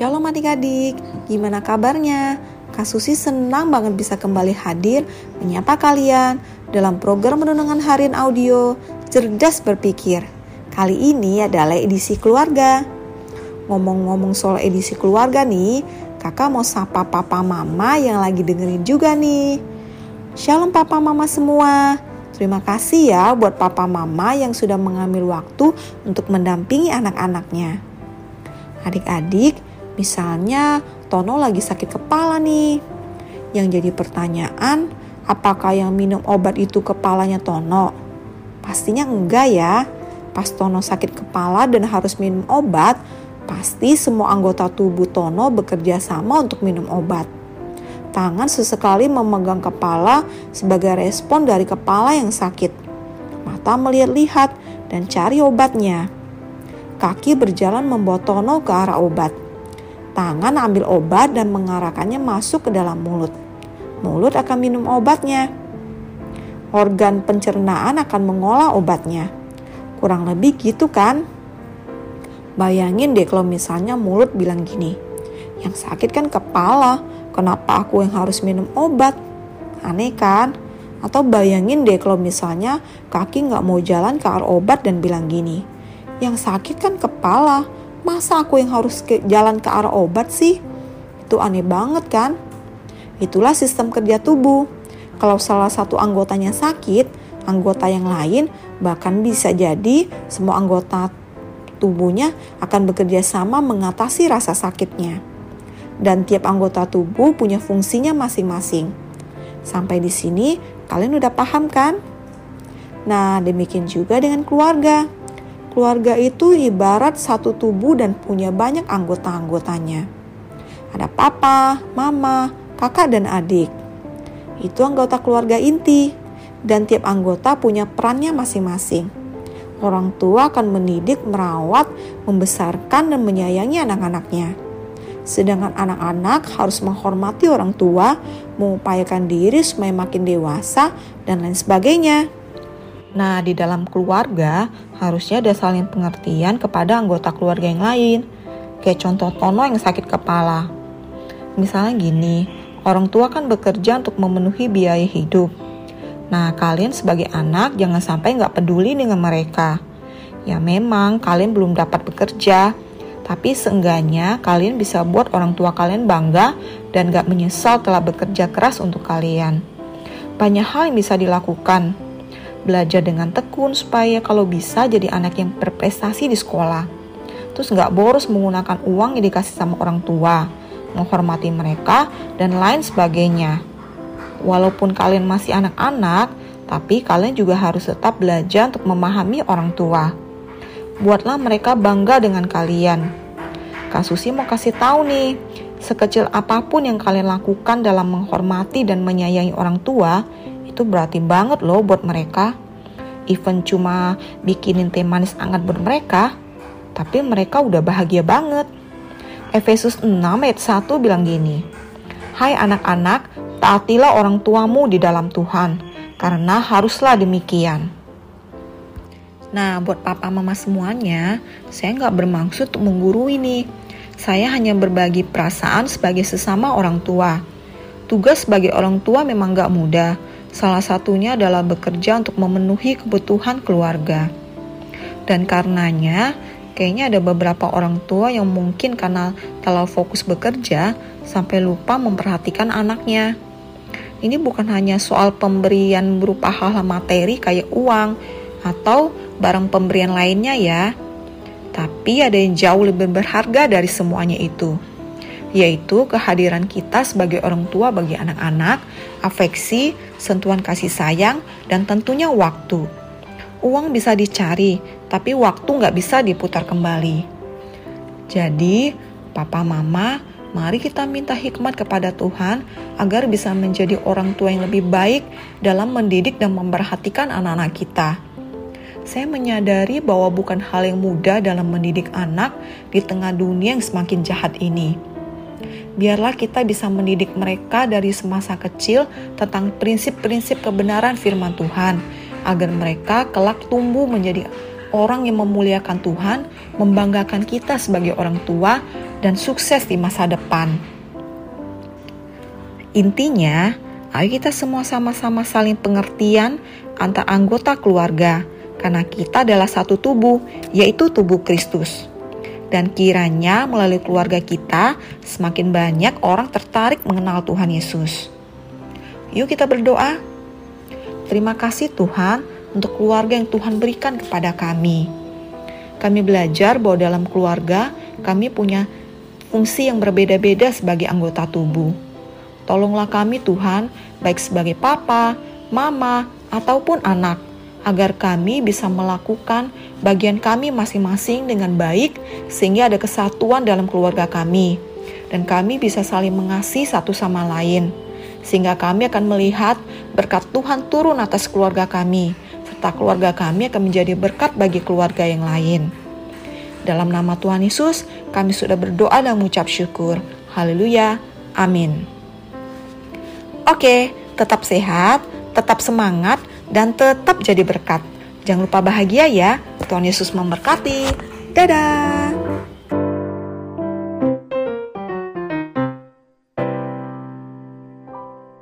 Shalom adik-adik, gimana kabarnya? Kak Susi senang banget bisa kembali hadir menyapa kalian dalam program Renungan Harian Audio Cerdas Berpikir. Kali ini adalah edisi keluarga. Ngomong-ngomong soal edisi keluarga nih, kakak mau sapa papa mama yang lagi dengerin juga nih. Shalom papa mama semua. Terima kasih ya buat papa mama yang sudah mengambil waktu untuk mendampingi anak-anaknya. Adik-adik, misalnya Tono lagi sakit kepala nih. Yang jadi pertanyaan, apakah yang minum obat itu kepalanya Tono? Pastinya enggak ya. Pas Tono sakit kepala dan harus minum obat, pasti semua anggota tubuh Tono bekerja sama untuk minum obat. Tangan sesekali memegang kepala sebagai respon dari kepala yang sakit. Mata melihat-lihat dan cari obatnya. Kaki berjalan membawa Tono ke arah obat. Tangan ambil obat dan mengarahkannya masuk ke dalam mulut. Mulut akan minum obatnya. Organ pencernaan akan mengolah obatnya. Kurang lebih gitu kan? Bayangin deh kalau misalnya mulut bilang gini, yang sakit kan kepala, kenapa aku yang harus minum obat? Aneh kan? Atau bayangin deh kalau misalnya kaki nggak mau jalan ke arah obat dan bilang gini, yang sakit kan kepala. Masa aku yang harus ke, jalan ke arah obat sih? Itu aneh banget kan? Itulah sistem kerja tubuh. Kalau salah satu anggotanya sakit, anggota yang lain bahkan bisa jadi semua anggota tubuhnya akan bekerja sama mengatasi rasa sakitnya. Dan tiap anggota tubuh punya fungsinya masing-masing. Sampai di sini kalian udah paham kan? Nah, demikian juga dengan keluarga. Keluarga itu ibarat satu tubuh dan punya banyak anggota-anggotanya. Ada papa, mama, kakak, dan adik. Itu anggota keluarga inti, dan tiap anggota punya perannya masing-masing. Orang tua akan mendidik, merawat, membesarkan, dan menyayangi anak-anaknya. Sedangkan anak-anak harus menghormati orang tua, mengupayakan diri supaya makin dewasa, dan lain sebagainya. Nah, di dalam keluarga harusnya ada saling pengertian kepada anggota keluarga yang lain. Kayak contoh Tono yang sakit kepala. Misalnya gini, orang tua kan bekerja untuk memenuhi biaya hidup. Nah, kalian sebagai anak jangan sampai nggak peduli dengan mereka. Ya memang kalian belum dapat bekerja, tapi seenggaknya kalian bisa buat orang tua kalian bangga dan gak menyesal telah bekerja keras untuk kalian. Banyak hal yang bisa dilakukan, belajar dengan tekun supaya kalau bisa jadi anak yang berprestasi di sekolah. Terus nggak boros menggunakan uang yang dikasih sama orang tua, menghormati mereka, dan lain sebagainya. Walaupun kalian masih anak-anak, tapi kalian juga harus tetap belajar untuk memahami orang tua. Buatlah mereka bangga dengan kalian. Kak Susi mau kasih tahu nih, sekecil apa pun yang kalian lakukan dalam menghormati dan menyayangi orang tua, itu berarti banget loh buat mereka. Even cuma bikinin teh manis hangat buat mereka, tapi mereka udah bahagia banget. Efesus 6 ayat 1 bilang gini, Hai anak-anak, taatilah orang tuamu di dalam Tuhan, karena haruslah demikian. Nah, buat papa mama semuanya, saya nggak bermaksud untuk menggurui nih. Saya hanya berbagi perasaan sebagai sesama orang tua. Tugas sebagai orang tua memang nggak mudah, Salah satunya adalah bekerja untuk memenuhi kebutuhan keluarga. Dan karenanya, kayaknya ada beberapa orang tua yang mungkin karena terlalu fokus bekerja sampai lupa memperhatikan anaknya. Ini bukan hanya soal pemberian berupa hal-hal materi kayak uang atau barang pemberian lainnya ya. Tapi ada yang jauh lebih berharga dari semuanya itu yaitu kehadiran kita sebagai orang tua bagi anak-anak, afeksi, sentuhan kasih sayang, dan tentunya waktu. Uang bisa dicari, tapi waktu nggak bisa diputar kembali. Jadi, papa mama, mari kita minta hikmat kepada Tuhan agar bisa menjadi orang tua yang lebih baik dalam mendidik dan memperhatikan anak-anak kita. Saya menyadari bahwa bukan hal yang mudah dalam mendidik anak di tengah dunia yang semakin jahat ini biarlah kita bisa mendidik mereka dari semasa kecil tentang prinsip-prinsip kebenaran firman Tuhan, agar mereka kelak tumbuh menjadi orang yang memuliakan Tuhan, membanggakan kita sebagai orang tua, dan sukses di masa depan. Intinya, ayo kita semua sama-sama saling pengertian antar anggota keluarga, karena kita adalah satu tubuh, yaitu tubuh Kristus. Dan kiranya melalui keluarga kita, semakin banyak orang tertarik mengenal Tuhan Yesus. Yuk kita berdoa. Terima kasih Tuhan untuk keluarga yang Tuhan berikan kepada kami. Kami belajar bahwa dalam keluarga kami punya fungsi yang berbeda-beda sebagai anggota tubuh. Tolonglah kami Tuhan, baik sebagai papa, mama, ataupun anak, agar kami bisa melakukan bagian kami masing-masing dengan baik sehingga ada kesatuan dalam keluarga kami dan kami bisa saling mengasihi satu sama lain sehingga kami akan melihat berkat Tuhan turun atas keluarga kami serta keluarga kami akan menjadi berkat bagi keluarga yang lain. Dalam nama Tuhan Yesus, kami sudah berdoa dan mengucap syukur. Haleluya. Amin. Oke, tetap sehat, tetap semangat, dan tetap jadi berkat. Jangan lupa bahagia ya. Tuhan Yesus memberkati. Dadah.